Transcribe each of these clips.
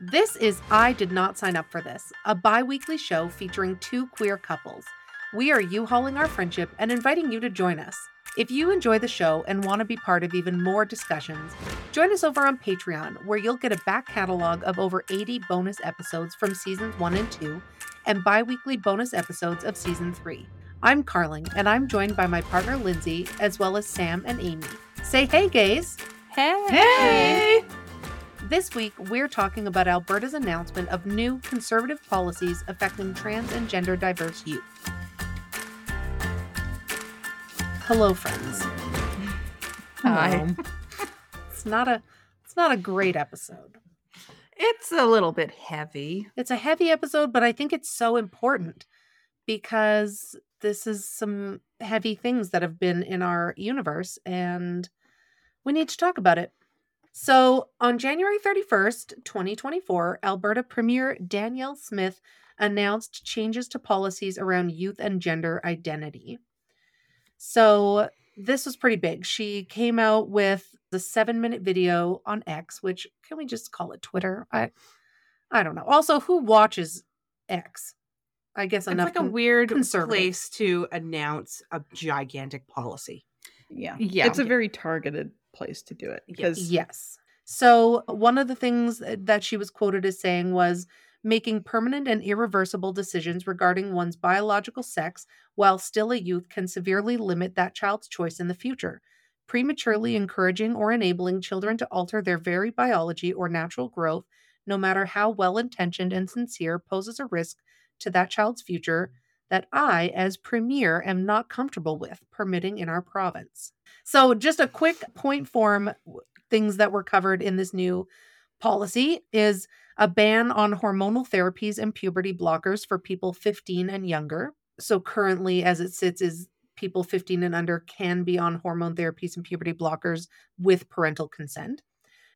This is I Did Not Sign Up for This, a bi weekly show featuring two queer couples. We are U hauling our friendship and inviting you to join us. If you enjoy the show and want to be part of even more discussions, join us over on Patreon, where you'll get a back catalog of over 80 bonus episodes from seasons 1 and 2 and bi weekly bonus episodes of season 3. I'm Carling, and I'm joined by my partner Lindsay, as well as Sam and Amy. Say hey, gays! Hey! Hey! This week, we're talking about Alberta's announcement of new conservative policies affecting trans and gender diverse youth. Hello, friends. Hi. Um, it's not a it's not a great episode. It's a little bit heavy. It's a heavy episode, but I think it's so important because this is some heavy things that have been in our universe and we need to talk about it. So, on January 31st, 2024, Alberta Premier Danielle Smith announced changes to policies around youth and gender identity. So, this was pretty big. She came out with the 7-minute video on X, which can we just call it Twitter? I I don't know. Also, who watches X? I guess It's enough like a con- weird conservative. place to announce a gigantic policy. Yeah. Yeah. It's a very targeted place to do it because Yes. So, one of the things that she was quoted as saying was making permanent and irreversible decisions regarding one's biological sex while still a youth can severely limit that child's choice in the future. Prematurely encouraging or enabling children to alter their very biology or natural growth, no matter how well intentioned and sincere, poses a risk to that child's future that I, as Premier, am not comfortable with permitting in our province. So, just a quick point form things that were covered in this new policy is a ban on hormonal therapies and puberty blockers for people 15 and younger. So currently as it sits is people 15 and under can be on hormone therapies and puberty blockers with parental consent.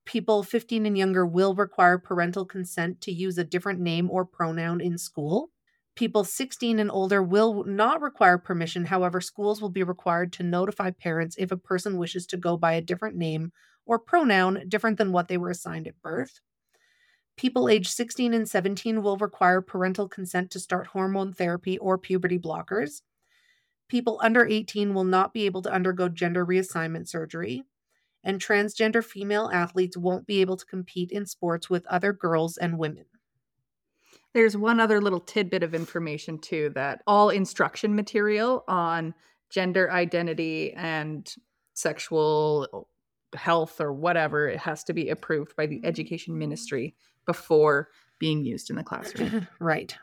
People 15 and younger will require parental consent to use a different name or pronoun in school. People 16 and older will not require permission. However, schools will be required to notify parents if a person wishes to go by a different name or pronoun different than what they were assigned at birth. People aged 16 and 17 will require parental consent to start hormone therapy or puberty blockers. People under 18 will not be able to undergo gender reassignment surgery. And transgender female athletes won't be able to compete in sports with other girls and women. There's one other little tidbit of information too that all instruction material on gender identity and sexual health or whatever it has to be approved by the education ministry before being used in the classroom. right.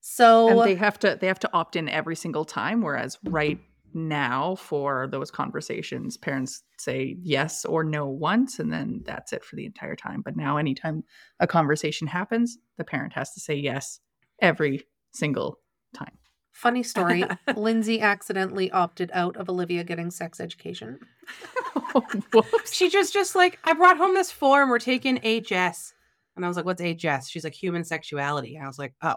So and they have to they have to opt in every single time whereas right now for those conversations parents say yes or no once and then that's it for the entire time but now anytime a conversation happens the parent has to say yes every single time Funny story Lindsay accidentally opted out of Olivia getting sex education. Whoops. She just just like, I brought home this form, we're taking HS. And I was like, what's HS? She's like, human sexuality. And I was like, oh.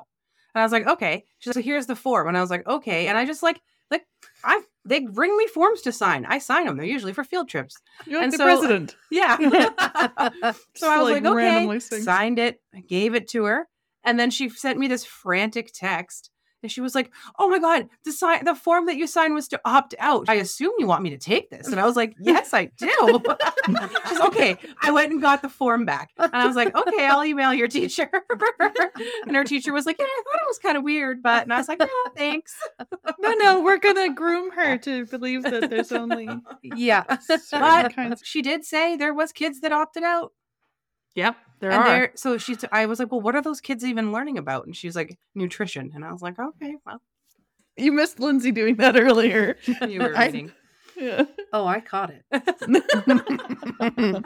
And I was like, okay. She's like, here's the form. And I was like, okay. And I just like, like, I they bring me forms to sign. I sign them. They're usually for field trips. you're like And the so- president. Yeah. so I was like, like, okay, randomly signed it, I gave it to her, and then she sent me this frantic text. And she was like, "Oh my god, the sign, the form that you signed was to opt out. I assume you want me to take this." And I was like, "Yes, I do." She's okay. I went and got the form back, and I was like, "Okay, I'll email your teacher." and her teacher was like, "Yeah, I thought it was kind of weird, but," and I was like, "No, thanks." No, no, we're gonna groom her to believe that there's only yeah. But kinds. she did say there was kids that opted out. yep there and are there, so she, t- I was like, well, what are those kids even learning about? And she was like, nutrition. And I was like, okay, well, You missed Lindsay doing that earlier. you were I- reading. Yeah. Oh, I caught it.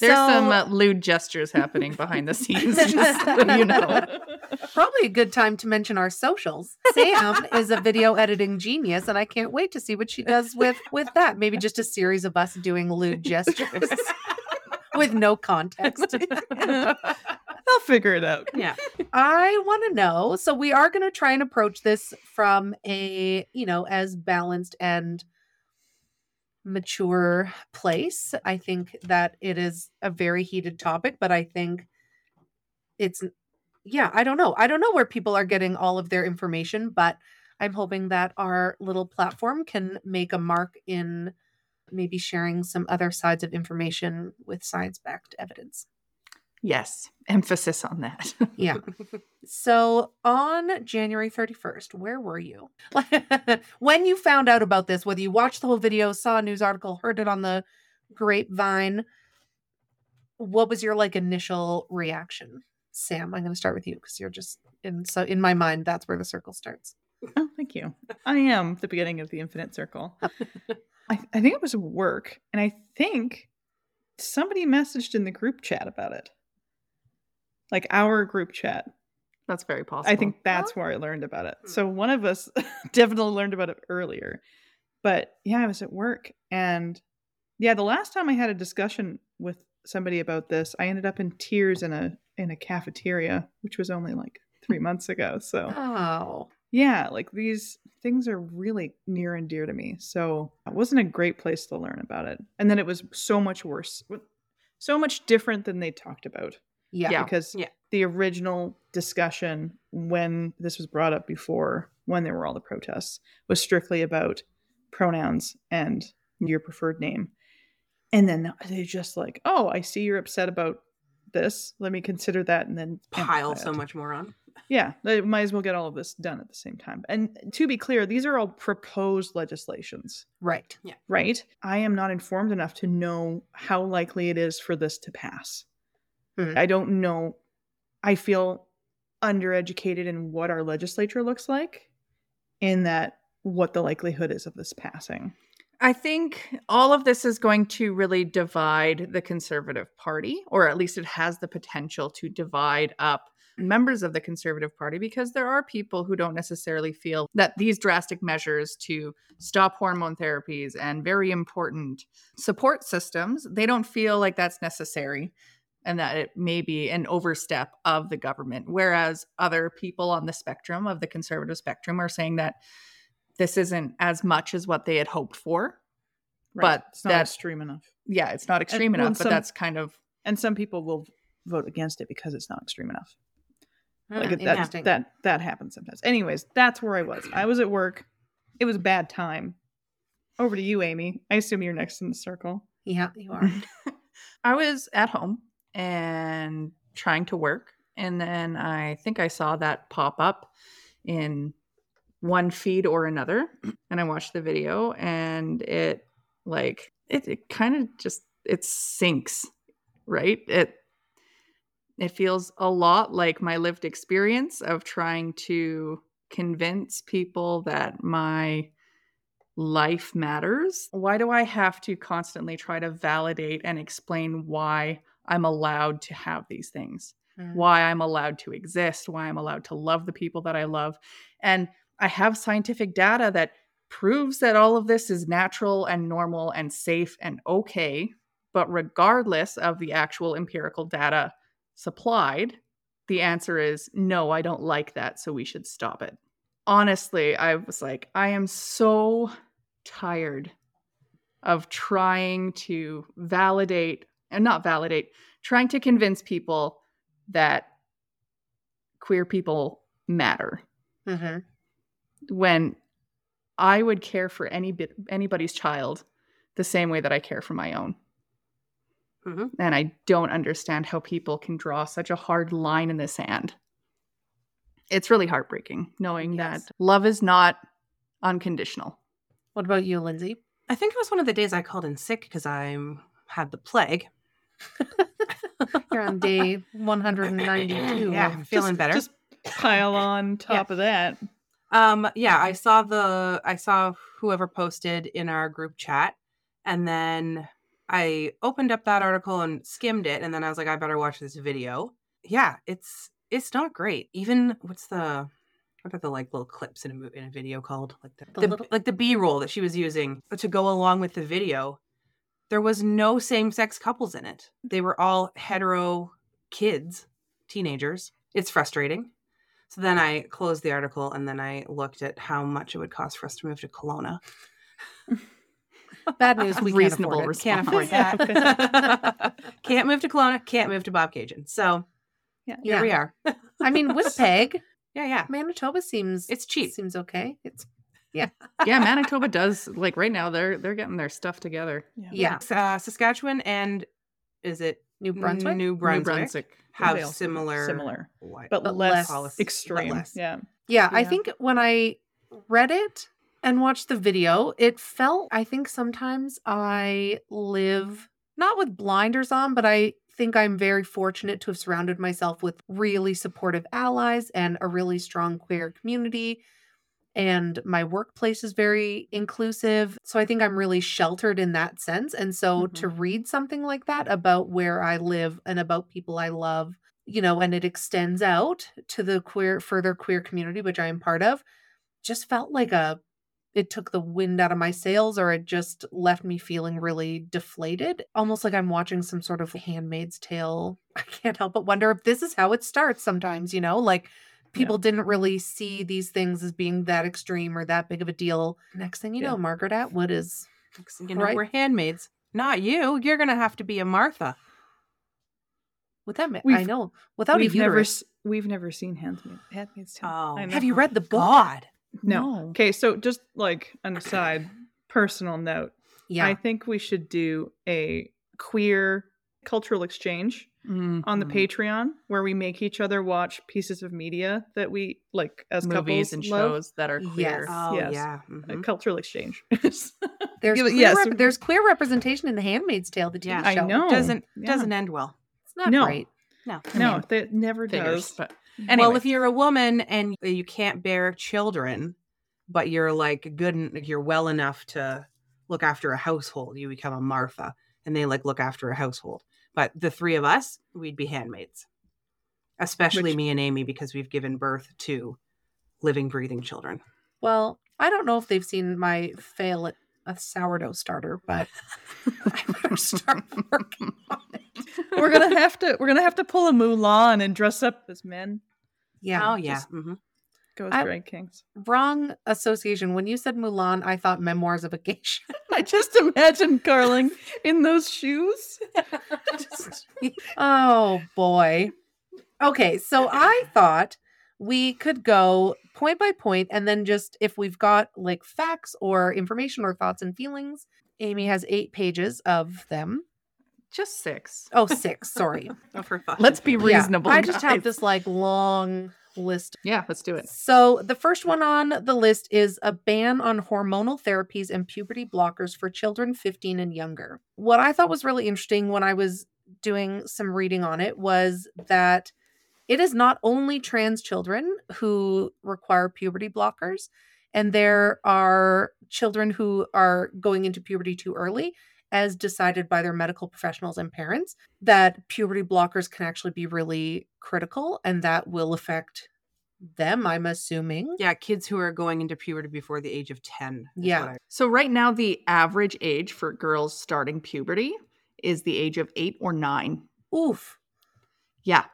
there's some uh, lewd gestures happening behind the scenes just so you know Probably a good time to mention our socials. Sam is a video editing genius, and I can't wait to see what she does with with that. Maybe just a series of us doing lewd gestures with no context. I'll figure it out. Yeah. I want to know. So we are going to try and approach this from a, you know, as balanced and mature place. I think that it is a very heated topic, but I think it's yeah, I don't know. I don't know where people are getting all of their information, but I'm hoping that our little platform can make a mark in maybe sharing some other sides of information with science backed evidence. Yes, emphasis on that. Yeah. So on January 31st, where were you? when you found out about this, whether you watched the whole video, saw a news article, heard it on the grapevine, what was your like initial reaction? Sam, I'm going to start with you because you're just in so in my mind that's where the circle starts. Oh, thank you. I am the beginning of the infinite circle. I, I think it was work, and I think somebody messaged in the group chat about it. Like our group chat. That's very possible. I think that's where I learned about it. Hmm. So one of us definitely learned about it earlier. But yeah, I was at work and yeah, the last time I had a discussion with somebody about this, I ended up in tears in a in a cafeteria, which was only like 3 months ago. So Oh. Yeah, like these things are really near and dear to me. So it wasn't a great place to learn about it. And then it was so much worse. So much different than they talked about Yeah. Yeah. because Yeah. the original discussion when this was brought up before when there were all the protests was strictly about pronouns and your preferred name and then they just like oh i see you're upset about this let me consider that and then Pile amplify so much more on. Yeah they might as well get all of this done at the same time and to be clear these are all proposed legislations Right. Yeah. Right i am not informed enough to know how likely it is for this to pass Mhm. i don't know i feel undereducated in what our legislature looks like in that what the likelihood is of this passing I think all of this is going to really divide the Conservative Party, or at least it has the potential to divide up members of the Conservative Party because there are people who don't necessarily feel that these drastic measures to stop hormone therapies and very important support systems, they don't feel like that's necessary and that it may be an overstep of the government. Whereas other people on the spectrum of the conservative spectrum are saying that this isn't as much as what they had hoped for. But it's not that- extreme enough Yeah, it's not extreme well, enough, but some- that's kind of and some people will vote against it because it's not extreme enough like that, that that happens sometimes anyways that's where i was i was at work it was a bad time over to you amy i assume you're next in the circle yeah, you are. I was at home and trying to work. And then I think I saw that pop up in one feed or another. And I watched the video and it like it, it kind of just it sinks, right? It it feels a lot like my lived experience of trying to convince people that my life matters. Why do I have to constantly try to validate and explain why I'm allowed to have these things? Mm. Why I'm allowed to exist, why I'm allowed to love the people that I love. And I have scientific data that proves that all of this is natural and normal and safe and okay. But regardless of the actual empirical data supplied, the answer is no, I don't like that, so we should stop it. Honestly, I was like, I am so tired of trying to validate and not validate, trying to convince people that queer people matter hmm when I would care for any bit anybody's child the same way that I care for my own. Mhm. And I don't understand how people can draw such a hard line in the sand. It's really heartbreaking knowing Yes. that love is not unconditional. What about you, Lindsay? I think it was one of the days I called in sick because I had the plague. You're on day 192. Yeah, I'm feeling Just- better. just pile on top of that Um, yeah, I saw the I saw whoever posted in our group chat, and then I opened up that article and skimmed it, and then I was like, I better watch this video. Yeah, it's it's not great. Even what's the what are the like little clips in a in a video called like the, The the- little- like the B roll that she was using to go along with the video. There was no same sex couples in it. They were all hetero kids, teenagers. It's frustrating. So then I closed the article and then I looked at how much it would cost for us to move to Kelowna. Bad news. We Reasonable can't afford it. Can't afford that. can't move to Kelowna. Can't move to Bobcaygeon. So Yeah. Here Yeah. we are. I mean, Winnipeg, yeah, yeah. Manitoba seems It's cheap. Seems okay. It's yeah, yeah. Manitoba does like right now they're they're getting their stuff together. yeah. Uh, Saskatchewan and is it New Brunswick. New New Brunswick, Brunswick. have They similar, similar, what- but, But less, less- extreme. but less. Yeah. Yeah, I think when I read it and watched the video, it felt, I think sometimes I live not with blinders on, but I think I'm very fortunate to have surrounded myself with really supportive allies and a really strong queer community. And my workplace is very inclusive. So I think I'm really sheltered in that sense. And so to mm-hmm. read something like that about where I live and about people I love you know, and it extends out to the queer, further queer community, which I am part of, just felt like a, it took the wind out of my sails or it just left me feeling really deflated. Almost like I'm watching some sort of Handmaid's Tale. I can't help but wonder if this is how it starts sometimes, you know, like people didn't really see these things as being that extreme or that big of a deal. Next thing you Yeah. know, Margaret Atwood is, Next thing you know, Right. we're handmaids. Not you. You're gonna have to be a Martha. with that, ma- I We've- know, without a we've never uterus. s- we've never seen Handmaid, Handmaid's Tale. Oh. Have you read the book? God. No. No. Okay, so just like an aside, personal note. Yeah. I think we should do a queer cultural exchange on the Mhm. Patreon where we make each other watch pieces of media that we like as movies couples and love. shows that are Yes. queer. Oh Yes. yeah. A mhm. cultural exchange. There's Yeah, queer yes. rep- there's queer representation in The Handmaid's Tale, the TV Yeah. I show. know. Doesn't Yeah. doesn't end well. It's not No. great. No. no, mean, that never Figures, does. but Anyway. Well, if you're a woman and you can't bear children, but you're like good, and you're well enough to look after a household, you become a Martha, and they like look after a household. But the three of us, we'd be handmaids, especially Which- me and Amy because we've given birth to living, breathing children. Well, I don't know if they've seen my fail at a sourdough starter, but I better start working on it. we're gonna have to we're gonna have to pull a Mulan and dress up as men. Yeah. oh yeah. just mhm. Go as I- drag kings. Wrong association. When you said Mulan, I thought Memoirs of a Geisha. I just imagine Carling in those shoes. Just- oh boy. Okay, so I thought we could go point by point and then just if we've got like facts or information or thoughts and feelings, Amy has eight pages of them. just six. Oh, six, sorry. Oh, for fuck's Let's sake. be Yeah, reasonable. I just have this like long list. Yeah, let's do it. So the first one on the list is a ban on hormonal therapies and puberty blockers for children 15 and younger. What I thought was really interesting when I was doing some reading on it was that it is not only trans children who require puberty blockers, and there are children who are going into puberty too early, as decided by their medical professionals and parents, that puberty blockers can actually be really critical and that will affect them, I'm assuming. Yeah, kids who are going into puberty before the age of 10. Yeah. I- So right now, the average age for girls starting puberty is the age of eight or nine. Oof. Yeah.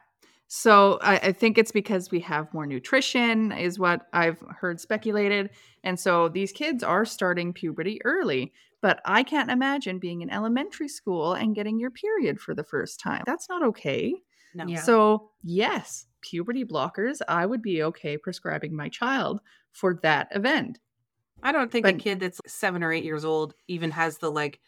So I, I think it's because we have more nutrition, is what I've heard speculated. And so these kids are starting puberty early. But I can't imagine being in elementary school and getting your period for the first time. That's not okay. No. Yeah. So, yes, puberty blockers, I would be okay prescribing my child for that event. I don't think a kid that's seven or eight years old even has the like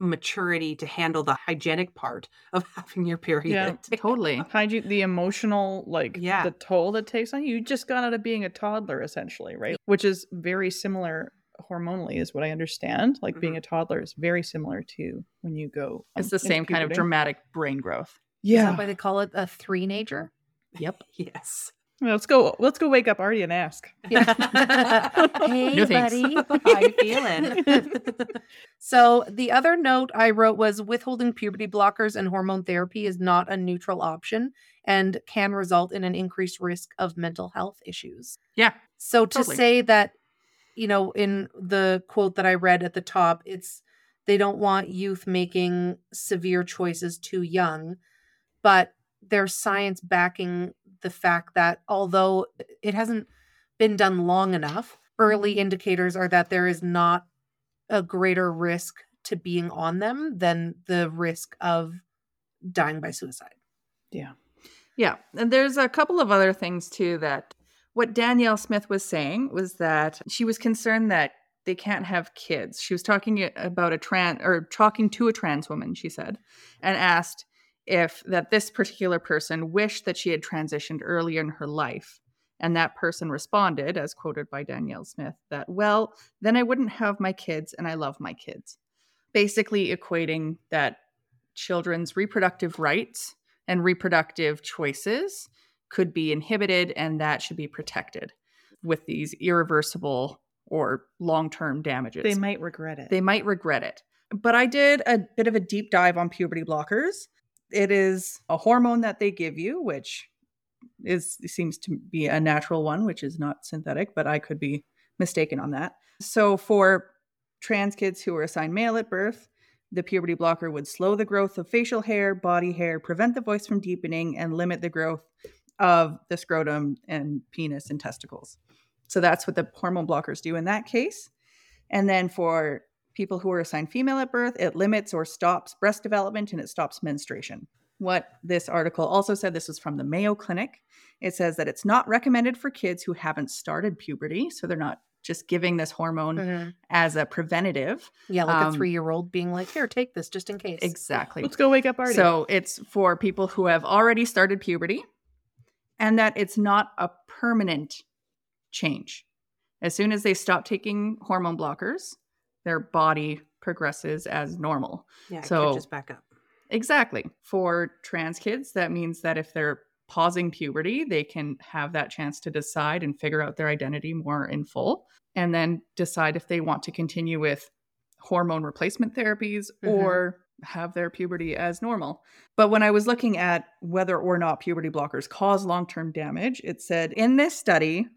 maturity to handle the hygienic part of having your period. Yeah, Totally. Hygiene, the emotional, like Yeah. the toll that takes on you. You just got out of being a toddler, essentially, right? Which is very similar hormonally, is what I understand. Like being a toddler is very similar to when you go. It's um, the same kind of dramatic brain growth. Is Yeah. that why they call it a three-nager? Yep. yes. Let's go. Let's go wake up Artie and ask. hey, No buddy. How you feeling? so the other note I wrote was withholding puberty blockers and hormone therapy is not a neutral option and can result in an increased risk of mental health issues. Yeah. So to Totally. say that, you know, in the quote that I read at the top, it's they don't want youth making severe choices too young, but there's science backing the fact that although it hasn't been done long enough, early mm-hmm. indicators are that there is not a greater risk to being on them than the risk of dying by suicide. Yeah. Yeah. And there's a couple of other things too that what Danielle Smith was saying was that she was concerned that they can't have kids. She was talking about a trans or talking to a trans woman, she said, and asked if that this particular person wished that she had transitioned earlier in her life. And that person responded, as quoted by Danielle Smith, that, well, then I wouldn't have my kids and I love my kids. Basically, equating that children's reproductive rights and reproductive choices could be inhibited and that should be protected with these irreversible or long term damages. They might regret it. They might regret it. But I did a bit of a deep dive on puberty blockers. It is a hormone that they give you, which is seems to be a natural one, which is not synthetic, but I could be mistaken on that. So for trans kids who are assigned male at birth, the puberty blocker would slow the growth of facial hair, body hair, prevent the voice from deepening, and limit the growth of the scrotum and penis and testicles. So that's what the hormone blockers do in that case. And then for people who are assigned female at birth, it limits or stops breast development and it stops menstruation. What this article also said, this was from the Mayo Clinic. It says that it's not recommended for kids who haven't started puberty. So they're not just giving this hormone Mhm. as a preventative. Yeah, like Um, a three year old being like, here, take this just in case. Exactly. Let's go wake up Artie. So it's for people who have already started puberty and that it's not a permanent change. As soon as they stop taking hormone blockers, their body progresses as normal. Yeah, it So- back up. Exactly. For trans kids, that means that if they're pausing puberty, they can have that chance to decide and figure out their identity more in full and then decide if they want to continue with hormone replacement therapies Mhm. or have their puberty as normal. But when I was looking at whether or not puberty blockers cause long term damage, it said in this study,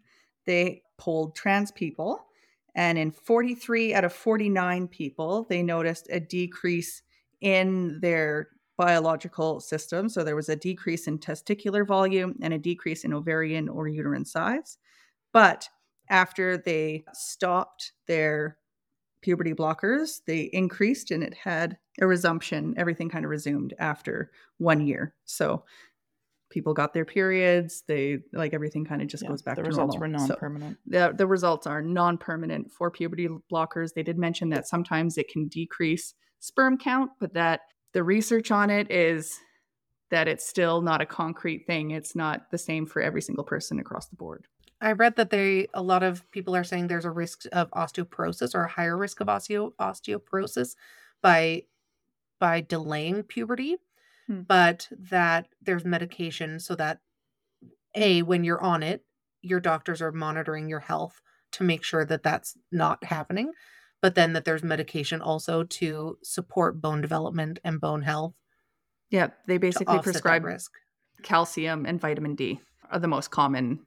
they polled trans people. And in 43 out of 49 people, they noticed a decrease in their biological system. So there was a decrease in testicular volume and a decrease in ovarian or uterine size. But after they stopped their puberty blockers, they increased and it had a resumption. Everything kind of resumed after one year. So people got their periods. They like everything kind of just Yeah, goes back to the to results normal. were non-permanent. the, the results are non-permanent for puberty blockers they did mention that sometimes it can decrease sperm count but that the research on it is that it's still not a concrete thing it's not the same for every single person across the board I read that they a lot of people are saying there's a risk of osteoporosis or a higher risk of osteo, osteoporosis by by delaying puberty, Hmm. but that there's medication so that a when you're on it, your doctors are monitoring your health to make sure that that's not happening, but then that there's medication also to support bone development and bone health yeah they basically prescribe risk. calcium and vitamin d are the most common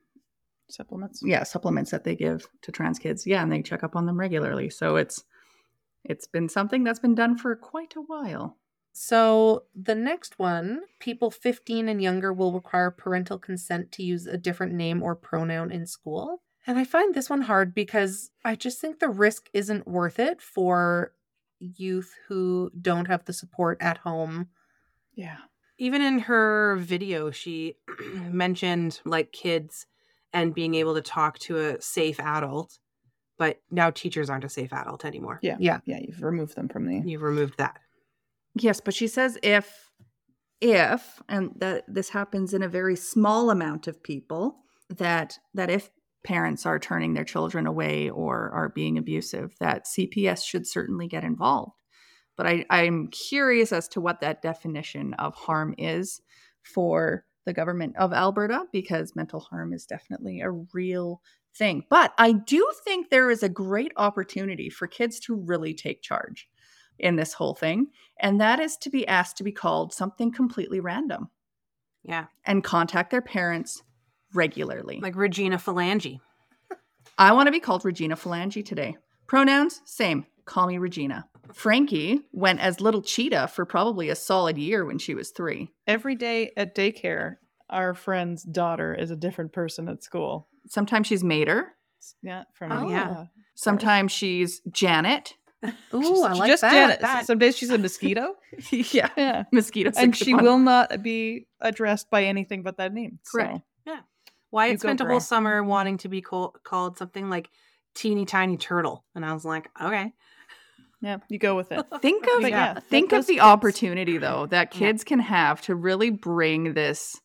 Supplements. yeah supplements that they give to trans kids yeah and they check up on them regularly so it's it's been something that's been done for quite a while So the next one, people 15 and younger will require parental consent to use a different name or pronoun in school. And I find this one hard because I just think the risk isn't worth it for youth who don't have the support at home. Yeah. Even in her video, she mentioned like kids and being able to talk to a safe adult, but now teachers aren't a safe adult anymore. Yeah. Yeah. Yeah. You've removed them from the. You've removed that. Yes, but she says if if and that this happens in a very small amount of people that that if parents are turning their children away or are being abusive that CPS should certainly get involved. But I I'm curious as to what that definition of harm is for the government of Alberta because mental harm is definitely a real thing. But I do think there is a great opportunity for kids to really take charge in this whole thing, and that is to be asked to be called something completely random Yeah. and contact their parents regularly. Like Regina Phalange. I want to be called Regina Phalange today. Pronouns, same. Call me Regina. Frankie went as little cheetah for probably a solid year when she was three. Every day at daycare, our friend's daughter is a different person at school. Sometimes she's Mater. Yeah. From Oh, yeah. Sometimes she's Janet. Ooh, I like just that. That. Some days she's a mosquito. yeah. Yeah. Mosquito. and she 61. will not be addressed by anything but that name. Correct. So, Wyatt You go, spent a whole summer wanting to be call- called something like teeny tiny turtle. And I was like, okay. yeah, you go with it. Think of yeah, think of the kids- opportunity though that Yeah. kids can have to really bring this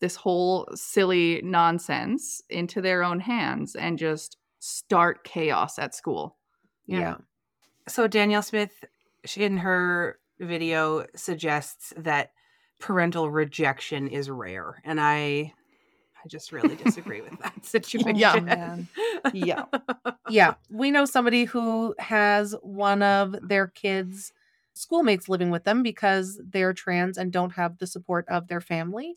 this whole silly nonsense into their own hands and just start chaos at school. Yeah. So Danielle Smith, she in her video suggests that parental rejection is rare, and I, I just really disagree with that situation. Yeah. man. Yeah. yeah, we know somebody who has one of their kids' schoolmates living with them because they're trans and don't have the support of their family.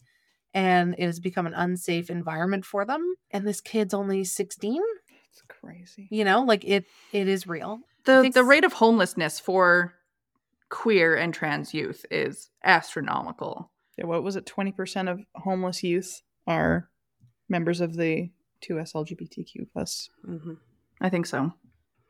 And it has become an unsafe environment for them. And this kid's only 16. It's crazy. You know, like it it is real. The think the rate of homelessness for queer and trans youth is astronomical. Yeah, what was it? Twenty percent of homeless youth are members of the two S LGBTQ plus. Mhm. I think so.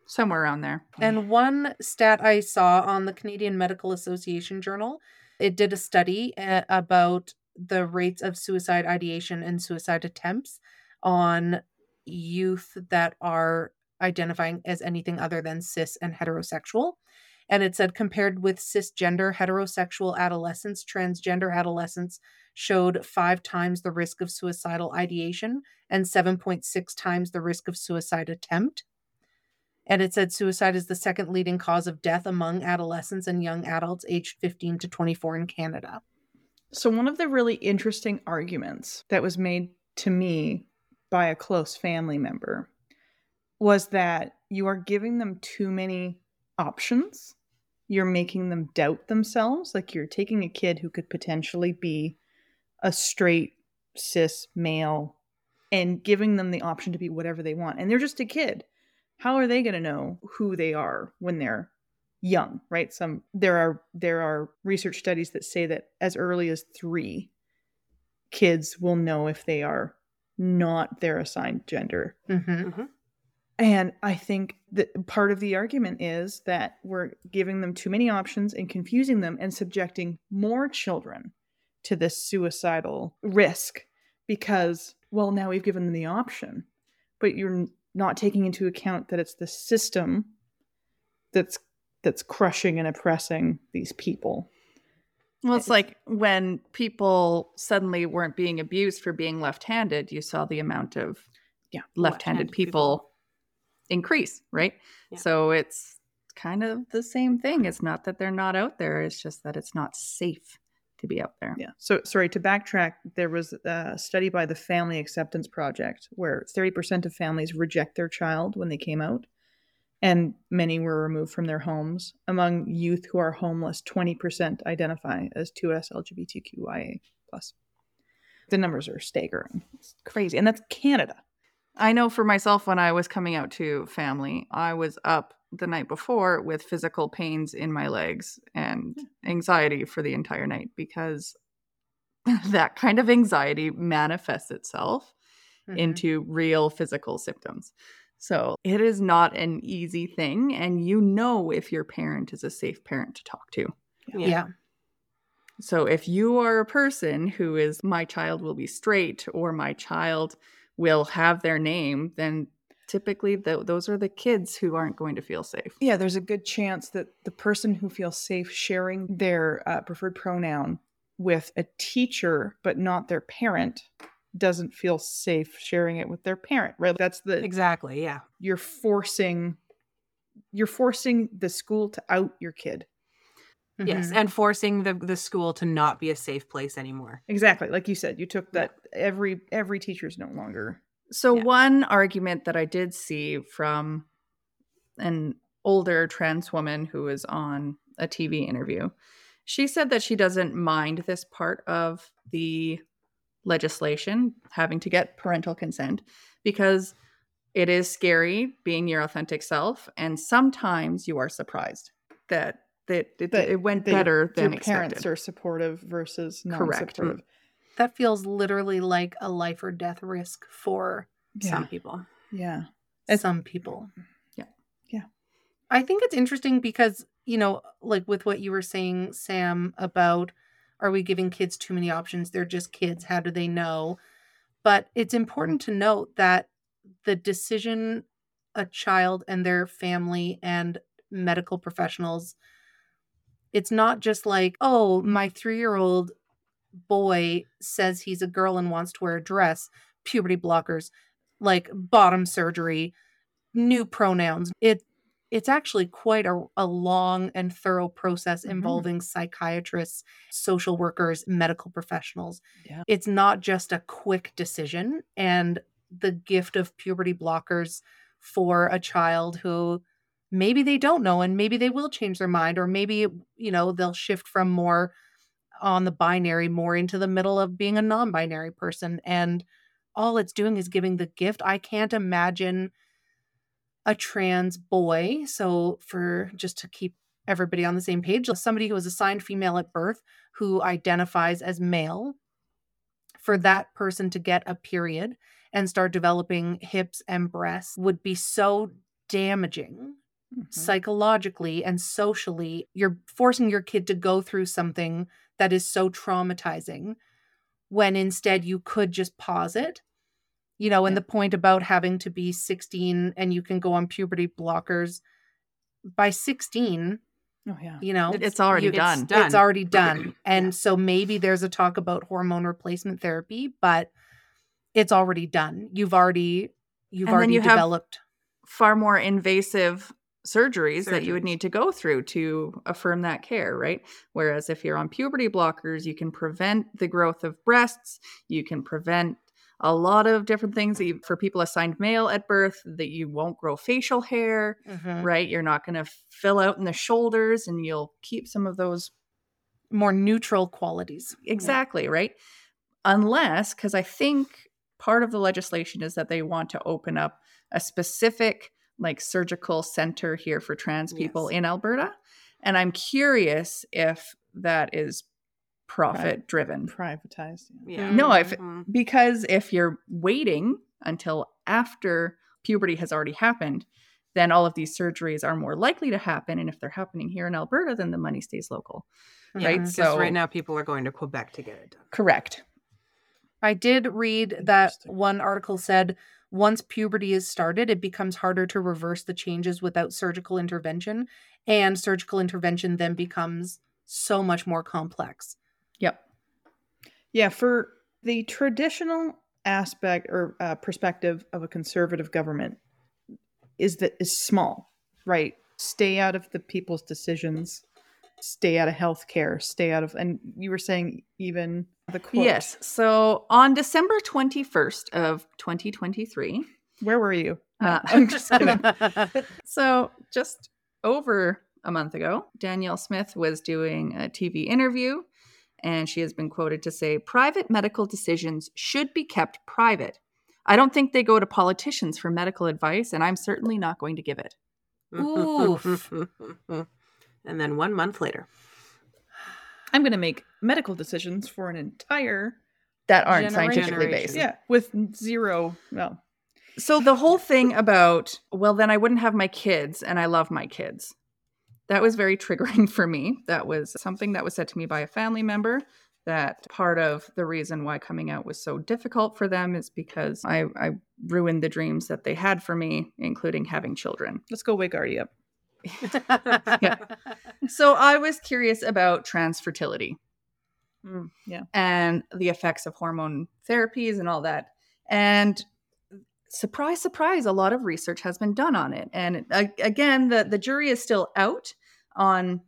Somewhere around there. And one stat I saw on the Canadian Medical Association Journal, it did a study uh, about the rates of suicide ideation and suicide attempts on youth that are identifying as anything other than cis and heterosexual. And it said compared with cisgender heterosexual adolescents, transgender adolescents showed five times the risk of suicidal ideation and 7.6 times the risk of suicide attempt. And it said suicide is the second leading cause of death among adolescents and young adults aged 15 to 24 in Canada. So one of the really interesting arguments that was made to me by a close family member was that you are giving them too many options. You're making them doubt themselves. Like you're taking a kid who could potentially be a straight cis male and giving them the option to be whatever they want. And they're just a kid. How are they going to know who they are when they're young, right? Some there are there are research studies that say that as early as 3 kids will know if they are not their assigned gender. Mm-hmm. And I think that part of the argument is that we're giving them too many options and confusing them and subjecting more children to this suicidal risk because, well, now we've given them the option, but you're not taking into account that it's the system that's that's crushing and oppressing these people. Well, it's like when people suddenly weren't being abused for being left-handed, you saw the amount of Yeah, left-handed, left-handed people, people. increase, right? Yeah. So it's kind of the same thing. It's not that they're not out there, it's just that it's not safe to be out there. Yeah. So, sorry to backtrack, there was a study by the Family Acceptance Project where 30% of families reject their child when they came out, and many were removed from their homes. Among youth who are homeless, 20% identify as 2S LGBTQIA. Plus. The numbers are staggering. It's crazy. And that's Canada. I know for myself when I was coming out to family, I was up the night before with physical pains in my legs and anxiety for the entire night because that kind of anxiety manifests itself Mm-hmm. into real physical symptoms. So it is not an easy thing. And you know if your parent is a safe parent to talk to. yeah. So if you are a person who is, my child will be straight or my child will have their name, then typically th- those are the kids who aren't going to feel safe. Yeah, there's a good chance that the person who feels safe sharing their uh, preferred pronoun with a teacher, but not their parent, doesn't feel safe sharing it with their parent, right? That's the Exactly. Yeah. you're forcing you're forcing the school to out your kid. Yes. Mhm. And forcing the, the school to not be a safe place anymore. Exactly, like you said, you took that every every teacher is no longer. So Yeah. one argument that I did see from an older trans woman who was on a TV interview, she said that she doesn't mind this part of the legislation having to get parental consent because it is scary being your authentic self and sometimes you are surprised that that it, That- it went that better than your expected. parents are supportive versus Correct. non-supportive. Mm. That feels literally like a life or death risk for Yeah. Some people. Yeah. It's- some people. Yeah. Yeah. I think it's interesting because, you know, like with what you were saying, Sam, about are we giving kids too many options? They're just kids. How do they know? But it's important to note that the decision a child and their family and medical professionals, it's not just like, oh, my three year old boy says he's a girl and wants to wear a dress, puberty blockers, like bottom surgery, new pronouns. It it's actually quite a, a long and thorough process Mhm. involving psychiatrists, social workers, medical professionals. Yeah. It's not just a quick decision. And the gift of puberty blockers for a child who maybe they don't know and maybe they will change their mind, or maybe, you know, they'll shift from more on the binary more into the middle of being a non binary person. And all it's doing is giving the gift. I can't imagine a trans boy. So, for just to keep everybody on the same page, somebody who was assigned female at birth who identifies as male, for that person to get a period and start developing hips and breasts would be so damaging Mhm. psychologically and socially. You're forcing your kid to go through something that is so traumatizing when instead you could just pause it. You know, and Yeah. the point about having to be 16 and you can go on puberty blockers by 16, Oh yeah. you know, It- it's already you- done. done. It's already done. And so maybe there's a talk about hormone replacement therapy, but it's already done. You've already you've And already you have- developed Far more invasive surgeries, that you would need to go through to affirm that care, right? Whereas if you're on puberty blockers, you can prevent the growth of breasts, you can prevent a lot of different things you, for people assigned male at birth that you won't grow facial hair, Mhm. right? You're not going to fill out in the shoulders and you'll keep some of those more neutral qualities. Exactly, right? Unless, because I think part of the legislation is that they want to open up a specific like surgical center here for trans people Yes. in Alberta. And I'm curious if that is profit driven. Privatized. Yeah. Yeah. No, if- Mhm. Because if you're waiting until after puberty has already happened, then all of these surgeries are more likely to happen. And if they're happening here in Alberta, then the money stays local. Yeah, right? So- right now people are going to Quebec to get it done. Correct. I did read that one article said once puberty is started, it becomes harder to reverse the changes without surgical intervention. And surgical intervention then becomes so much more complex. Yeah, for the traditional aspect or uh, perspective of a conservative government is that is small, right? Stay out of the people's decisions, stay out of healthcare, stay out of, and you were saying even the quote. Yes. So on December 21st of 2023, Where were you? Uh, I'm just kidding. so just over a month ago, Danielle Smith was doing a TV interview and she has been quoted to say private medical decisions should be kept private. I don't think they go to politicians for medical advice and I'm certainly not going to give it. Oof. and then one month later. I'm going to make medical decisions for an entire, That aren't Generation. scientifically based. yeah, with zero, well, So the whole thing about, well, then I wouldn't have my kids and I love my kids. That was very triggering for me. That was something that was said to me by a family member that part of the reason why coming out was so difficult for them is because I, I ruined the dreams that they had for me, including having children. let's go wake Artie up. Yeah. So I was curious about trans fertility Mm, yeah. and the effects of hormone therapies and all that. And surprise, surprise, a lot of research has been done on it. And uh, again, the, the jury is still out on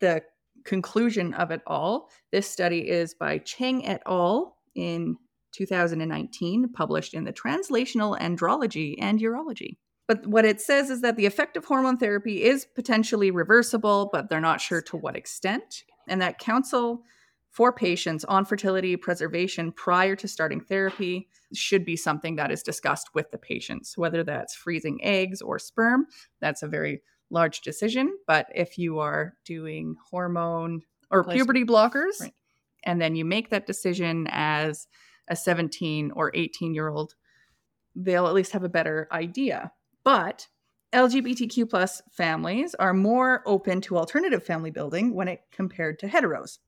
the conclusion of it all. This study is by Cheng et al. in 2019, published in the Translational Andrology and Urology. But what it says is that the effect of hormone therapy is potentially reversible, but they're not sure to what extent. And that counsel for patients on fertility preservation prior to starting therapy should be something that is discussed with the patients, whether that's freezing eggs or sperm. That's a very large decision. But if you are doing hormone or puberty blockers, Right. and then you make that decision as a 17 or 18 year old, they'll at least have a better idea. But LGBTQ plus families are more open to alternative family building when it compared to heteros.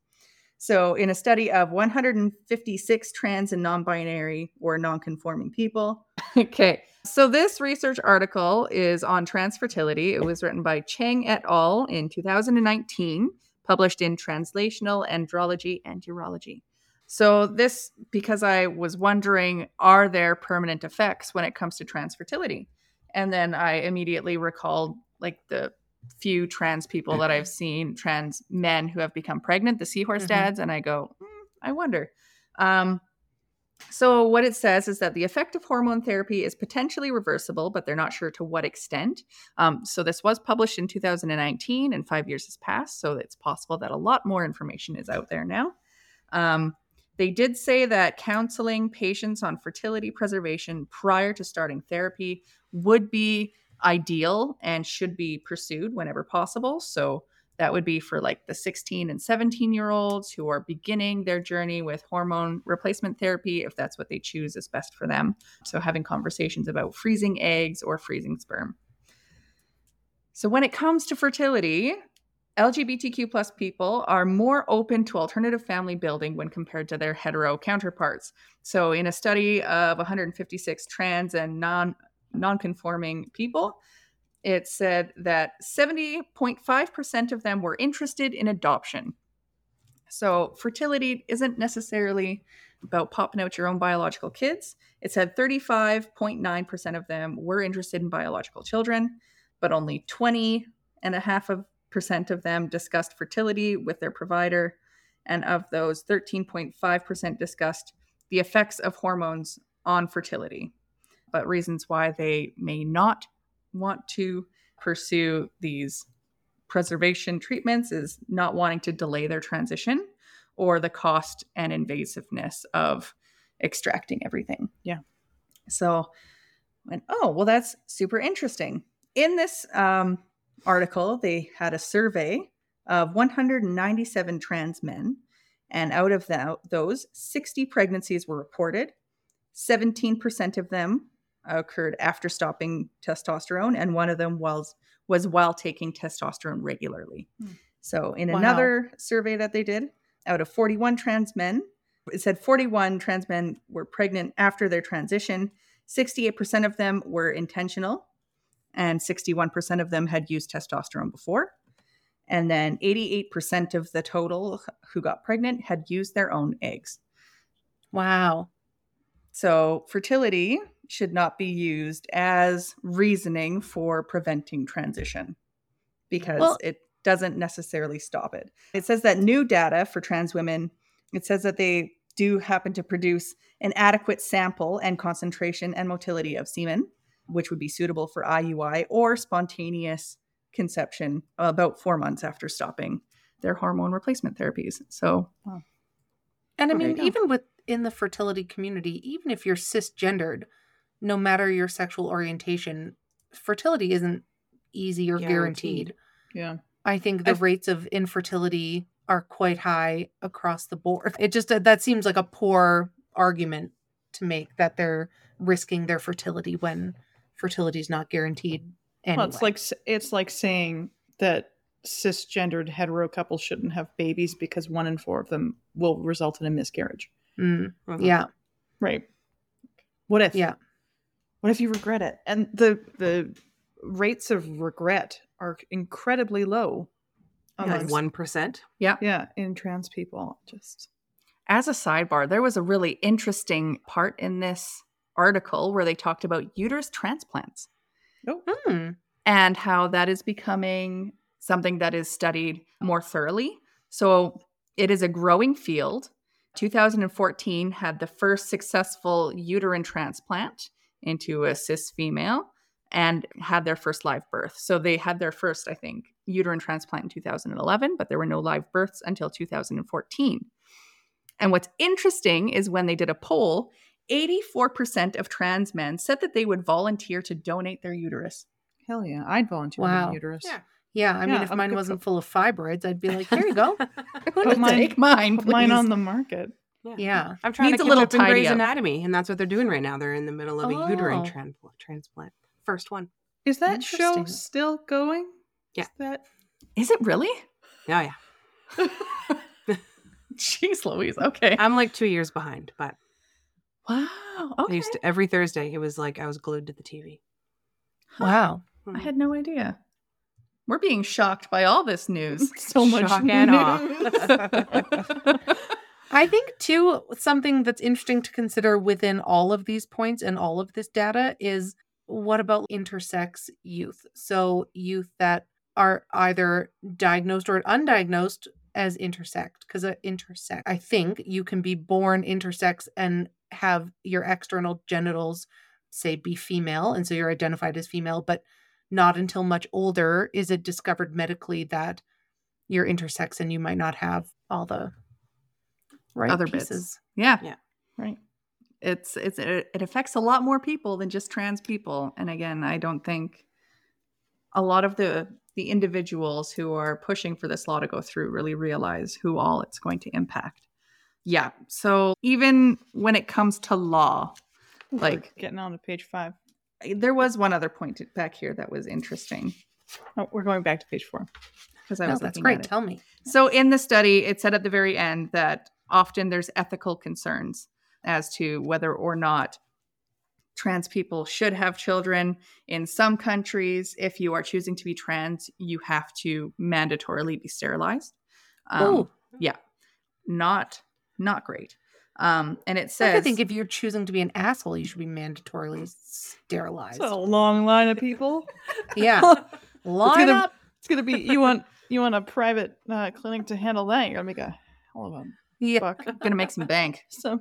So, in a study of 156 trans and non binary or non conforming people. okay. So, this research article is on trans fertility. It was written by Cheng et al. in 2019, published in Translational Andrology and Urology. So, this because I was wondering are there permanent effects when it comes to trans fertility? And then I immediately recalled like the few trans people that I've seen, trans men who have become pregnant, the seahorse Mhm. dads, and I go, "Hmm, I wonder. Um, so what it says is that the effect of hormone therapy is potentially reversible, but they're not sure to what extent. Um, so this was published in 2019, and five years has passed, so it's possible that a lot more information is out there now. Um, they did say that counseling patients on fertility preservation prior to starting therapy would be ideal and should be pursued whenever possible. So that would be for like the 16 and 17 year olds who are beginning their journey with hormone replacement therapy, if that's what they choose is best for them. So having conversations about freezing eggs or freezing sperm. So when it comes to fertility, LGBTQ plus people are more open to alternative family building when compared to their hetero counterparts. So in a study of 156 trans and non non-conforming people, it said that 70.5% of them were interested in adoption. So fertility isn't necessarily about popping out your own biological kids. It said 35.9% of them were interested in biological children, but only 20 and a half of percent of them discussed fertility with their provider. And of those, 13.5% discussed the effects of hormones on fertility, but reasons why they may not want to pursue these preservation treatments is not wanting to delay their transition or the cost and invasiveness of extracting everything. Yeah. So, and oh, well, that's super interesting. In this um, article, they had a survey of 197 trans men, and out of that, those, 60 pregnancies were reported. 17% of them occurred after stopping testosterone, and one of them was was while taking testosterone regularly. Hmm. So, in Wow. another survey that they did, out of 41 trans men, it said 41 trans men were pregnant after their transition. 68% of them were intentional, and 61% of them had used testosterone before. And then 88% of the total who got pregnant had used their own eggs. Wow. So, fertility should not be used as reasoning for preventing transition because Well- it doesn't necessarily stop it. It says that new data for trans women, it says that they do happen to produce an adequate sample and concentration and motility of semen, which would be suitable for IUI or spontaneous conception about four months after stopping their hormone replacement therapies. So, And I mean, even within the fertility community, even if you're cisgendered, no matter your sexual orientation, fertility isn't easy or guaranteed. Guaranteed. Yeah. I think the I've- rates of infertility are quite high across the board. It just that seems like a poor argument to make that they're risking their fertility when fertility is not guaranteed. Anyway. Well, it's like it's like saying that cisgendered hetero couples shouldn't have babies because one in four of them will result in a miscarriage. Mm, Mhm. yeah, Right. What if? Yeah. What if you regret it? And the the rates of regret are incredibly low. Like one percent. yeah, yeah in trans people. Just As a sidebar, there was a really interesting part in this article where they talked about uterus transplants Hmm. and how that is becoming something that is studied more thoroughly. So it is a growing field. 2014 had the first successful uterine transplant into a cis female and had their first live birth. So they had their first, I think, uterine transplant in 2011, but there were no live births until 2014. And what's interesting is when they did a poll, 84% of trans men said that they would volunteer to donate their uterus. hell yeah, I'd volunteer my Wow. uterus. Yeah. Yeah, I mean, if I'm mine wasn't for- full of fibroids, I'd be like, here you go. Put mine- Take mine, Put mine on the market. Yeah. I'm trying Needs a to catch little up in Grey's up. Anatomy, and that's what they're doing right now. They're in the middle of a uterine Oh. transplant. First one. Is that show still going? Yeah. Is that Is it really? Oh yeah. Jeez Louise. Okay. I'm like two years behind, but Wow. I Okay. used to every Thursday. It was like I was glued to the TV. Wow. Hmm. I had no idea. We're being shocked by all this news. so much Shock and awe. news? I think too something that's interesting to consider within all of these points and all of this data is what about intersex youth? So youth that are either diagnosed or undiagnosed as intersex because intersex I think you can be born intersex and have your external genitals say be female and so you're identified as female but not until much older is it discovered medically that you're intersex and you might not have all the right Other pieces. bits. Yeah. Yeah. right. It's it's it, it affects a lot more people than just trans people. And again, I don't think a lot of the the individuals who are pushing for this law to go through really realize who all it's going to impact. Yeah. So even when it comes to law, like Getting on to page five. there was one other point back here that was interesting Oh, we're going back to page four. because I No, was that's great. Tell me. So in the study, it said at the very end that often there's ethical concerns as to whether or not trans people should have children. In some countries, if you are choosing to be trans, you have to mandatorily be sterilized. Um, oh, yeah, not not great. Um, and it says, I think if you're choosing to be an asshole, you should be mandatorily sterilized. It's a long line of people. yeah, line gonna- up. It's gonna be you want you want a private uh, clinic to handle that. You're gonna make a hell of a Yeah, buck. gonna make some bank. So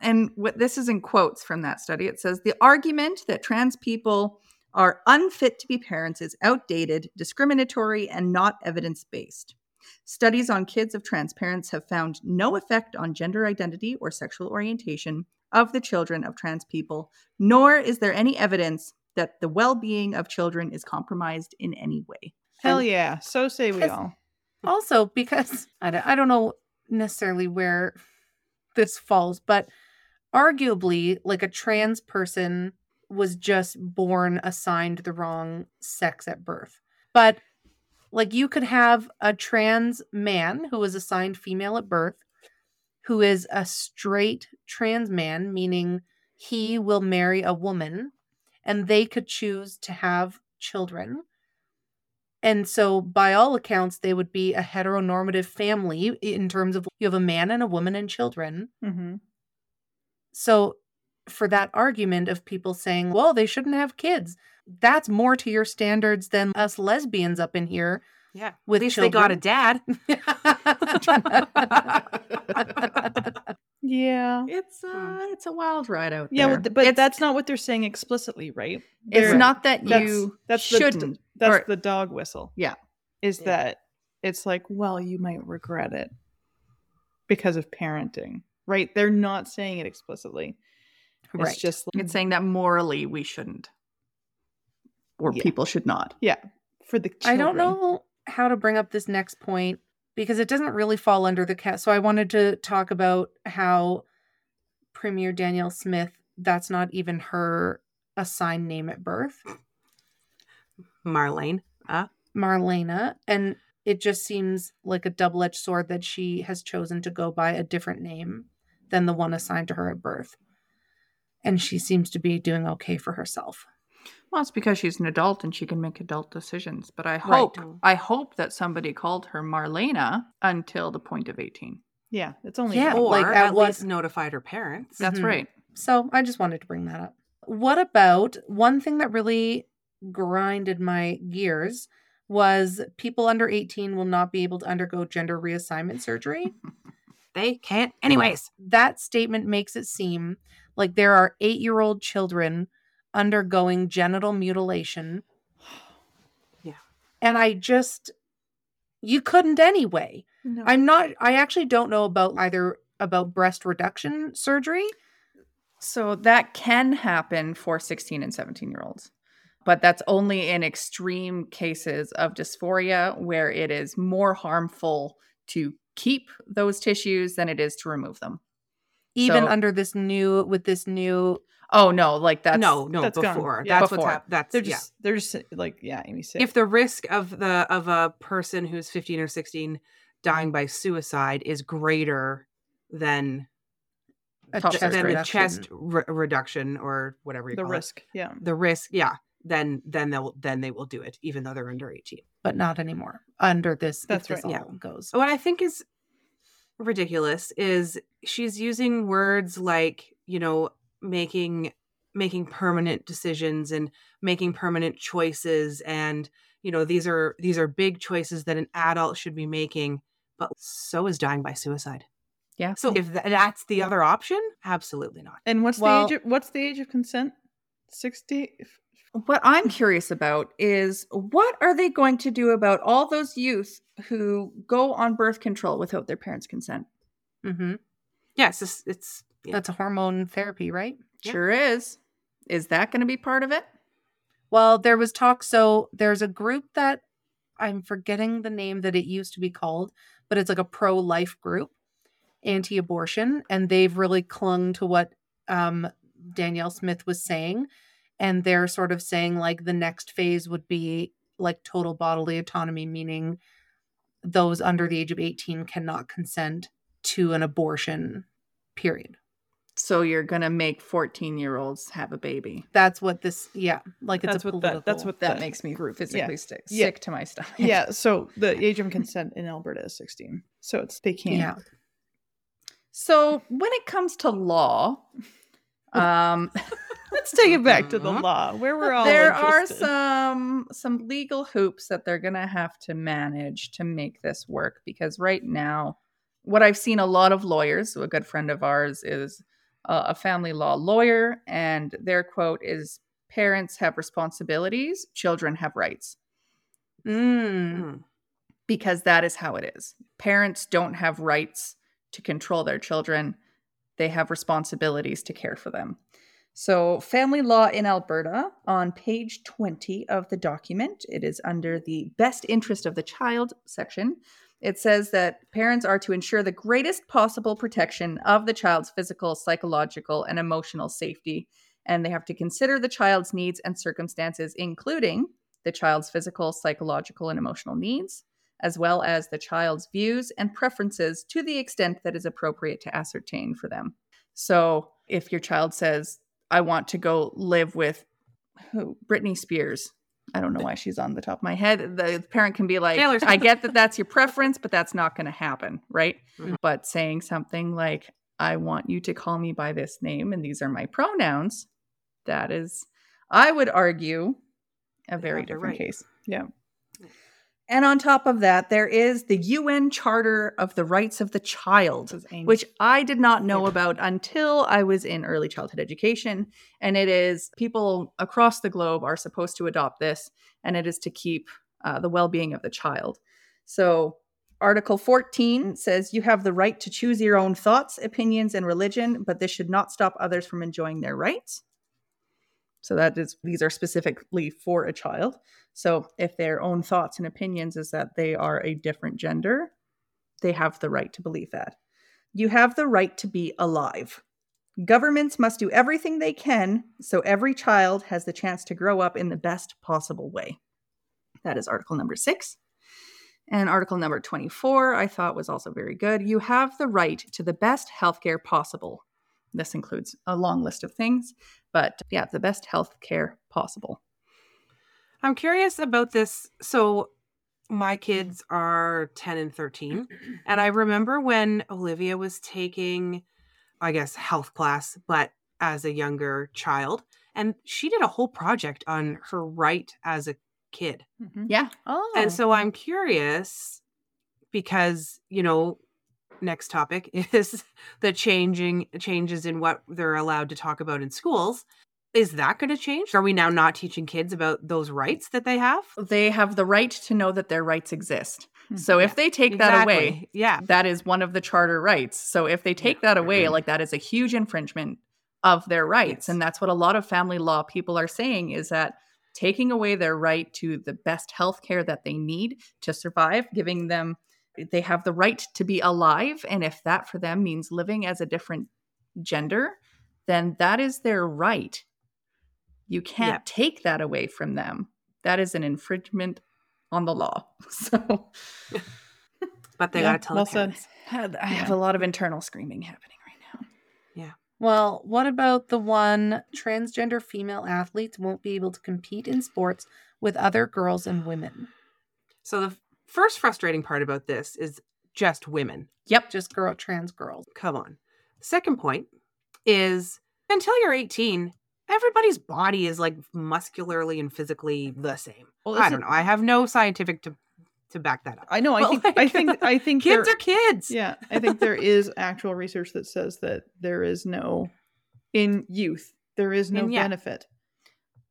and what this is in quotes from that study it says the argument that trans people are unfit to be parents is outdated discriminatory and not evidence-based studies on kids of trans parents have found no effect on gender identity or sexual orientation of the children of trans people nor is there any evidence that the well-being of children is compromised in any way hell yeah. So say we all. also because I don't, I don't know necessarily where this falls, but arguably, like a trans person was just born assigned the wrong sex at birth. But like you could have a trans man who was assigned female at birth, who is a straight trans man, meaning he will marry a woman and they could choose to have children. And so, by all accounts, they would be a heteronormative family in terms of you have a man and a woman and children. Mm-hmm. So, for that argument of people saying, well, they shouldn't have kids, that's more to your standards than us lesbians up in here. Yeah. With At least they got a dad. Yeah. it's uh it's a wild ride out Yeah, there well, th- but It's- that's not what they're saying explicitly, right? it's They're- not that that's- you that's the- shouldn't That's or- the dog whistle. Yeah. Is Yeah. that it's like, well, you might regret it because of parenting, right? They're not saying it explicitly. It's right. just It's saying that morally we shouldn't, or Yeah. people should not. yeah, for the I don't know how to bring up this next point because it doesn't really fall under the cat. So I wanted to talk about how Premier Danielle Smith, that's not even her assigned name at birth, Marlene. Uh, Marlaina. And it just seems like a double edged sword that she has chosen to go by a different name than the one assigned to her at birth. And she seems to be doing okay for herself. Well, it's because she's an adult and she can make adult decisions. But I Right. hope, I hope that somebody called her Marlaina until the point of eighteen. Yeah, it's only Yeah, or like, at at what- least notified her parents. That's Mhm. right. So I just wanted to bring that up. What about one thing that really grinded my gears was people under 18 will not be able to undergo gender reassignment surgery. They can't, anyways. that statement makes it seem like there are eight year old children undergoing genital mutilation. Yeah. And I just, you couldn't anyway. No. I'm not, I actually don't know about either about breast reduction surgery. So that can happen for 16 and 17 year olds, but that's only in extreme cases of dysphoria where it is more harmful to keep those tissues than it is to remove them. Even So- under this new with this new Oh no, like that's no, no, that's gone. before. Yeah. That's Before. what's hap- That's They're yeah. just they're just like yeah, Amy said. if the risk of the of a person who's 15 or 16 dying by suicide is greater than a chest than the reduction. chest re- reduction or whatever you the call it, risk, yeah. the risk yeah then then they'll then they will do it even though they're under 18 but not anymore under this. if That's this right. Yeah. goes. what i think is ridiculous is she's using words like you know making making permanent decisions and making permanent choices and you know these are these are big choices that an adult should be making but so is dying by suicide Yeah. so if that's the other option absolutely not And what's Well- the age of, what's the age of consent? 60 What I'm curious about is what are they going to do about all those youth who go on birth control without their parents' consent? Mm-hmm. yes it's, it's yeah. That's a hormone therapy, right? Yeah. Sure is. Is that going to be part of it? Well, there was talk. So there's a group that I'm forgetting the name that it used to be called, but it's like a pro life group, anti abortion. And they've really clung to what um, Danielle Smith was saying. And they're sort of saying like the next phase would be like total bodily autonomy, meaning those under the age of 18 cannot consent to an abortion, period. So you're going to make 14 year olds have a baby. That's what this, yeah, like it's That's a what that- that's what That the- makes me group- physically yeah. sick, Yeah. sick to my stomach. Yeah, so the age of consent in Alberta is 16. So it's they can't. yeah. So when it comes to law, um, Let's take it back to the Mhm. law where we're all there are some some legal hoops that they're going to have to manage to make this work because right now what i've seen a lot of lawyers So a good friend of ours is a, a family law lawyer and their quote is parents have responsibilities children have rights Mm. Mm. because that is how it is parents don't have rights to control their children they have responsibilities to care for them so, family law in Alberta, on page 20 of the document, it is under the best interest of the child section. It says that parents are to ensure the greatest possible protection of the child's physical, psychological, and emotional safety, and they have to consider the child's needs and circumstances, including the child's physical, psychological, and emotional needs, as well as the child's views and preferences to the extent that is appropriate to ascertain for them. So, if your child says, I want to go live with who? Britney Spears. I don't know why she's on the top of my head. The parent can be like, Taylor I get that that's your preference, but that's not going to happen, right? Mhm. But saying something like, I want you to call me by this name and these are my pronouns, that is, I would argue, a very different right. case. Yeah. And on top of that, there is the UN Charter of the Rights of the Child, This is Amy. which I did not know about until I was in early childhood education. And it is people across the globe are supposed to adopt this, and it is to keep uh, the well being of the child. So, Article 14 says you have the right to choose your own thoughts, opinions, and religion, but this should not stop others from enjoying their rights. So that is these are specifically for a child. So if their own thoughts and opinions is that they are a different gender, they have the right to believe that. You have the right to be alive. Governments must do everything they can so every child has the chance to grow up in the best possible way. That is article number 6. And article number 24 I thought was also very good. You have the right to the best healthcare possible. This includes a long list of things, but yeah, the best healthcare possible. I'm curious about this. So, my kids are 10 and 13. And I remember when Olivia was taking, I guess, health class, but as a younger child. And she did a whole project on her right as a kid. Mhm. Yeah. Oh, And so I'm curious because, you know, next topic is the changing changes in what they're allowed to talk about in schools. Is that going to change? Are we now not teaching kids about those rights that they have? They have the right to know that their rights exist. Hmm. So if they take that away, Yeah. that is one of the charter rights. So if they take that away, like that is a huge infringement of their rights. Yes. And that's what a lot of family law people are saying is that taking away their right to the best health care that they need to survive, giving them they have the right to be alive and if that for them means living as a different gender, then that is their right. You can't Yep. take that away from them. That is an infringement on the law. So But they Yeah, gotta tell well the said. parents. had- I have a lot of internal screaming happening right now. Yeah well, what about the one transgender female athletes won't be able to compete in sports with other girls and women? So the f- first frustrating part about this is just women. Yep. Just girl trans girls. Come on. Second point is until you're 18, everybody's body is like muscularly and physically the same. Well, I don't know. I have no scientific to to back that up. I know. I But, think. like, I think. I think. Kids there- are kids. Yeah, I think there is actual research that says that there is no in youth there is no yeah. benefit.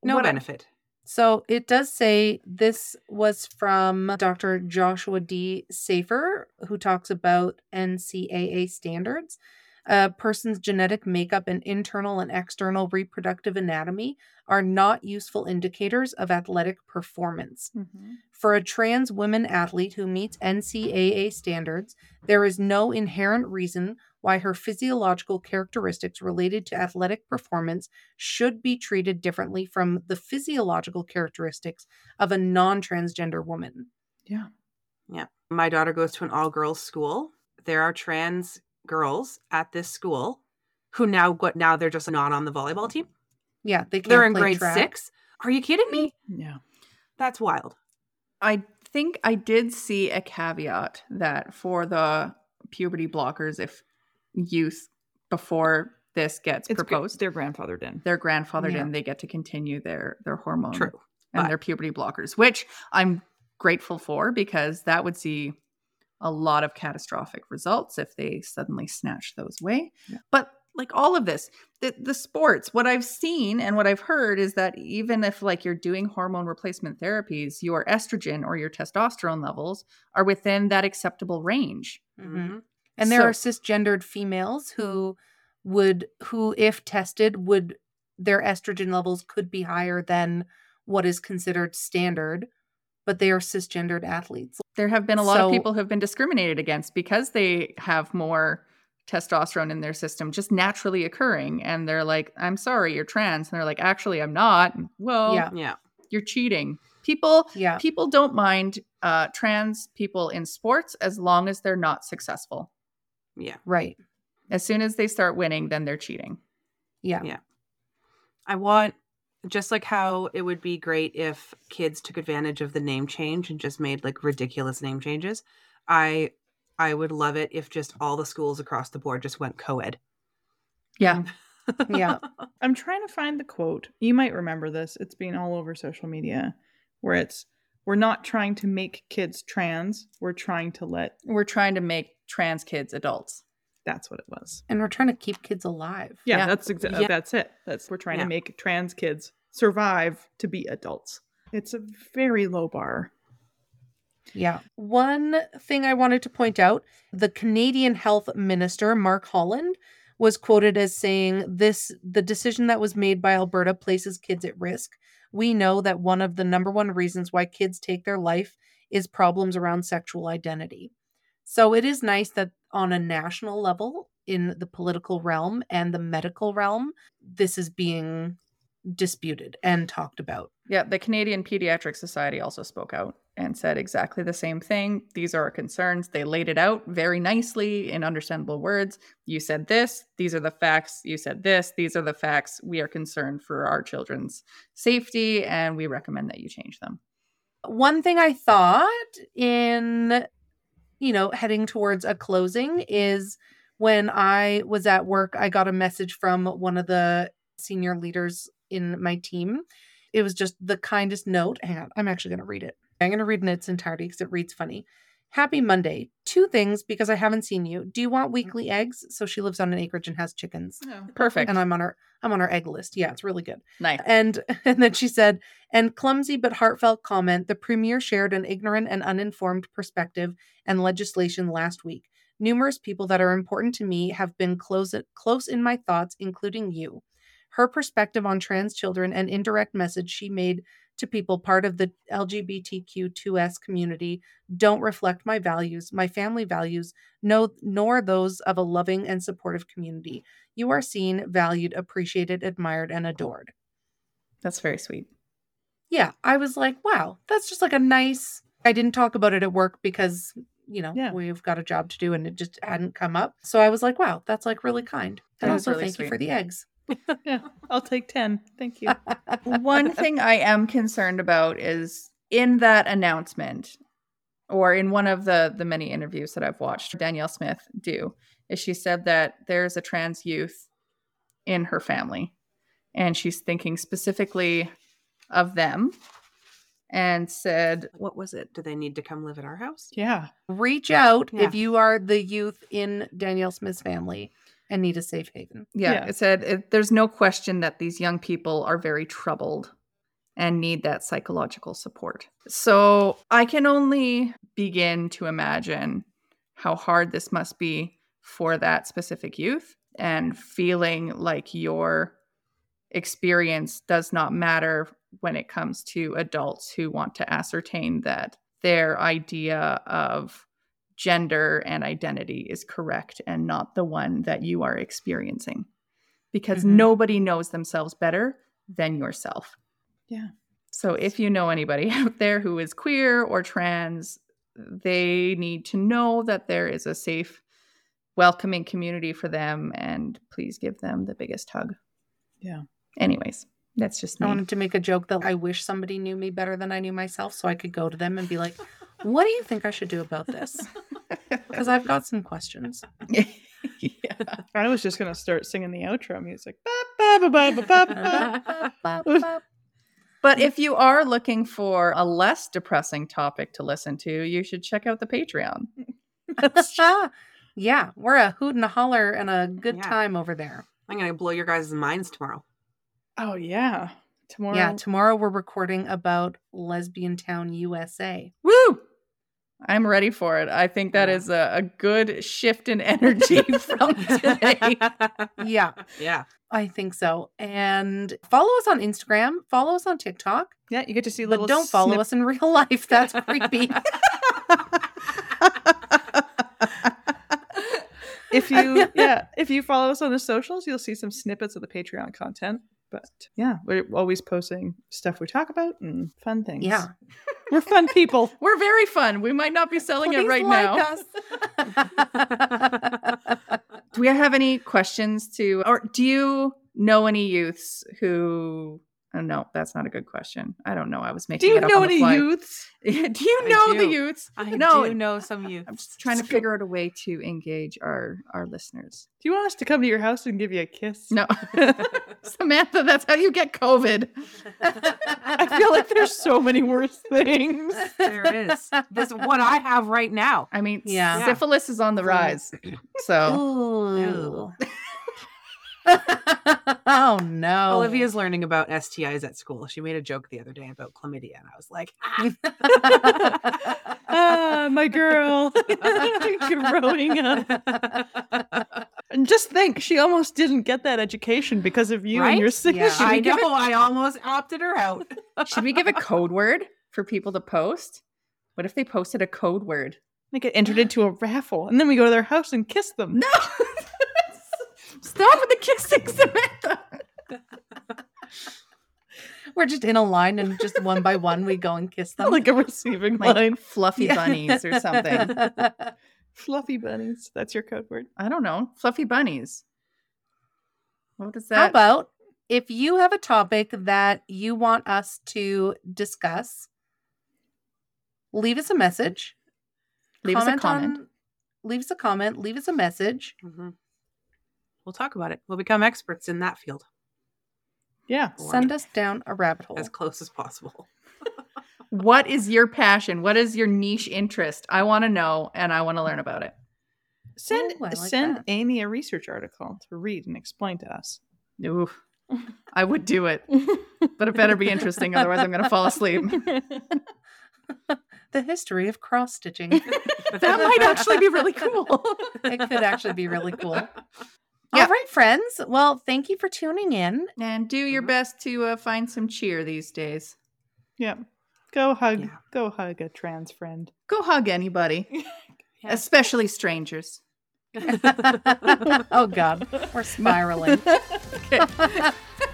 No What benefit. So it does say this was from Dr. Joshua D. Safer, who talks about NCAA standards. A person's genetic makeup and internal and external reproductive anatomy are not useful indicators of athletic performance. Mm-hmm. For a trans woman athlete who meets NCAA standards, there is no inherent reason why her physiological characteristics related to athletic performance should be treated differently from the physiological characteristics of a non transgender woman. Yeah. Yeah. My daughter goes to an all girls school. There are trans girls at this school who now what now they're just not on the volleyball team. Yeah, they can't They're in play grade track. six. Are you kidding me? Yeah. That's wild. I think I did see a caveat that for the puberty blockers, if youth before this gets It's proposed, They're grandfathered in. they're grandfathered Yeah. in, they get to continue their their hormone True. and but- their puberty blockers, which I'm grateful for because that would see a lot of catastrophic results if they suddenly snatch those away. Yeah. But like all of this, the, the sports, what I've seen and what I've heard is that even if like you're doing hormone replacement therapies, your estrogen or your testosterone levels are within that acceptable range. Mhm. And there So- are cisgendered females who would, who, if tested, would their estrogen levels could be higher than what is considered standard, but they are cisgendered athletes. There have been a lot So- of people who have been discriminated against because they have more testosterone in their system just naturally occurring and they're like i'm sorry you're trans and they're like actually i'm not well Yeah. Yeah. you're cheating people Yeah. people don't mind uh, trans people in sports as long as they're not successful Yeah. Right. as soon as they start winning then they're cheating Yeah. Yeah. I want just like how it would be great if kids took advantage of the name change and just made like ridiculous name changes. I I would love it if just all the schools across the board just went co-ed. yeah Yeah. I'm trying to find the quote. You might remember this. It's been all over social media where it's we're not trying to make kids trans. We're trying to let we're trying to make trans kids adults that's what it was. And we're trying to keep kids alive. Yeah, Yeah. that's exactly Yeah. that's it. That's we're trying Yeah. to make trans kids survive to be adults. It's a very low bar. Yeah. One thing I wanted to point out the Canadian Health Minister, Mark Holland, was quoted as saying this the decision that was made by Alberta places kids at risk. We know that one of the number one reasons why kids take their life is problems around sexual identity. So it is nice that on a national level, in the political realm and the medical realm, this is being disputed and talked about. Yeah, the Canadian Pediatric Society also spoke out and said exactly the same thing. These are our concerns. They laid it out very nicely in understandable words. You said this, these are the facts. You said this, these are the facts. We are concerned for our children's safety and we recommend that you change them. one thing I thought in, you know, heading towards a closing is when I was at work, I got a message from one of the senior leaders in my team. It was just the kindest note. Hang on, I'm actually going to read it. I'm going to read in its entirety because it reads funny. Happy Monday. Two things because I haven't seen you. Do you want mm-hmm. weekly eggs? So she lives on an acreage and has chickens. Oh, Perfect. And I'm on her I'm on her egg list. Yeah, it's really good. nice. And and then she said, and clumsy but heartfelt comment, the premier shared an ignorant and uninformed perspective and legislation last week. Numerous people that are important to me have been close close in my thoughts, including you. Her perspective on trans children and indirect message she made to people part of the LGBTQ2S community don't reflect my values, my family values, no, nor those of a loving and supportive community. You are seen, valued, appreciated, admired, and adored. That's very sweet. Yeah, I was like, wow, that's just like a nice. I didn't talk about it at work because, you know, Yeah. we've got a job to do and it just hadn't come up. So I was like, wow, that's like really kind. And also, really thank you for the eggs. Yeah, I'll take 10. Thank you. One thing I am concerned about is in that announcement, or in one of the the many interviews that I've watched Danielle Smith do, is she said that there's a trans youth in her family, and she's thinking specifically of them, and said, What was it? Do they need to come live at our house? Yeah. Reach out Yeah. if you are the youth in Danielle Smith's family and need a safe haven. Yeah, Yeah. it said it, there's no question that these young people are very troubled and need that psychological support. So I can only begin to imagine how hard this must be for that specific youth and feeling like your experience does not matter when it comes to adults who want to ascertain that their idea of gender and identity is correct and not the one that you are experiencing because Mhm. nobody knows themselves better than yourself. Yeah. So if you know anybody out there who is queer or trans, they need to know that there is a safe, welcoming community for them and please give them the biggest hug. Yeah. Anyways, that's just me. I wanted to make a joke that I wish somebody knew me better than I knew myself so I could go to them and be like, what do you think I should do about this? Because I've got some questions. yeah. I was just going to start singing the outro music. But if you are looking for a less depressing topic to listen to, you should check out the Patreon. yeah, we're a hoot and a holler and a good Yeah. time over there. I'm gonna blow your guys' minds tomorrow. Oh, yeah. Tomorrow. Yeah, tomorrow we're recording about Lesbian Town, USA. Woo! I'm ready for it. I think that Yeah. is a, a good shift in energy from today. Yeah, yeah. I think so. And follow us on Instagram, follow us on TikTok, yeah, you get to see but little don't follow us in real life. That's creepy. if you yeah if you follow us on the socials you'll see some snippets of the patreon content but yeah we're always posting stuff we talk about and fun things Yeah. we're fun people We're very fun. We might not be selling it right like now. Do we have any questions to, or do you know any youths who? Oh, no, that's not a good question. I don't know. I was making. do making you it up know on the any fly. youths do you I know the youths? I no, do know some youths. I'm just trying to figure out a way to engage our our listeners. do you want us to come to your house and give you a kiss No, Samantha, that's how you get COVID. i feel like there's so many worse things there is. This is what I have right now. I mean, Yeah. syphilis is on the rise. So Ooh. oh no. Olivia's learning about STIs at school. She made a joke the other day about chlamydia, and I was like, ah my girl growing up and just think she almost didn't get that education because of you and your Right? sick Yeah. I know. I almost opted her out. should we give a code word for people to post? What if they posted a code word? They get entered into a raffle, and then we go to their house and kiss them. No. Stop with the kissing, Samantha. We're just in a line and just one by one we go and kiss them. like a receiving Like line. fluffy Yeah. bunnies or something. Fluffy bunnies. That's your code word. I don't know. Fluffy bunnies. What is How about if you have a topic that you want us to discuss, leave us a message. Leave us a comment. on- leave us a comment. Leave us a message. hmm We'll talk about it. We'll become experts in that field Yeah. Or Send us down a rabbit hole. as close as possible. What is your passion? What is your niche interest? I want to know and I want to learn about it. Send Oh, I like send that. Amy a research article to read and explain to us. Ooh, I would do it, but it better be interesting. Otherwise, I'm going to fall asleep. the history of cross stitching. that might actually be really cool. it could actually be really cool. Yeah. All right, friends. Well, thank you for tuning in. And do your Mhm. best to uh, find some cheer these days. Yeah. Go hug. Yeah. Go hug a trans friend. Go hug anybody, Yeah. especially strangers. oh God, we're spiraling. Okay.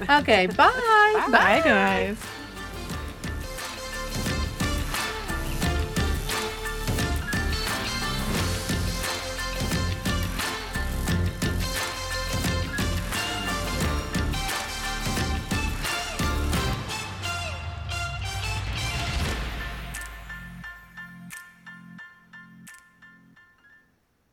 okay, bye. Bye. guys.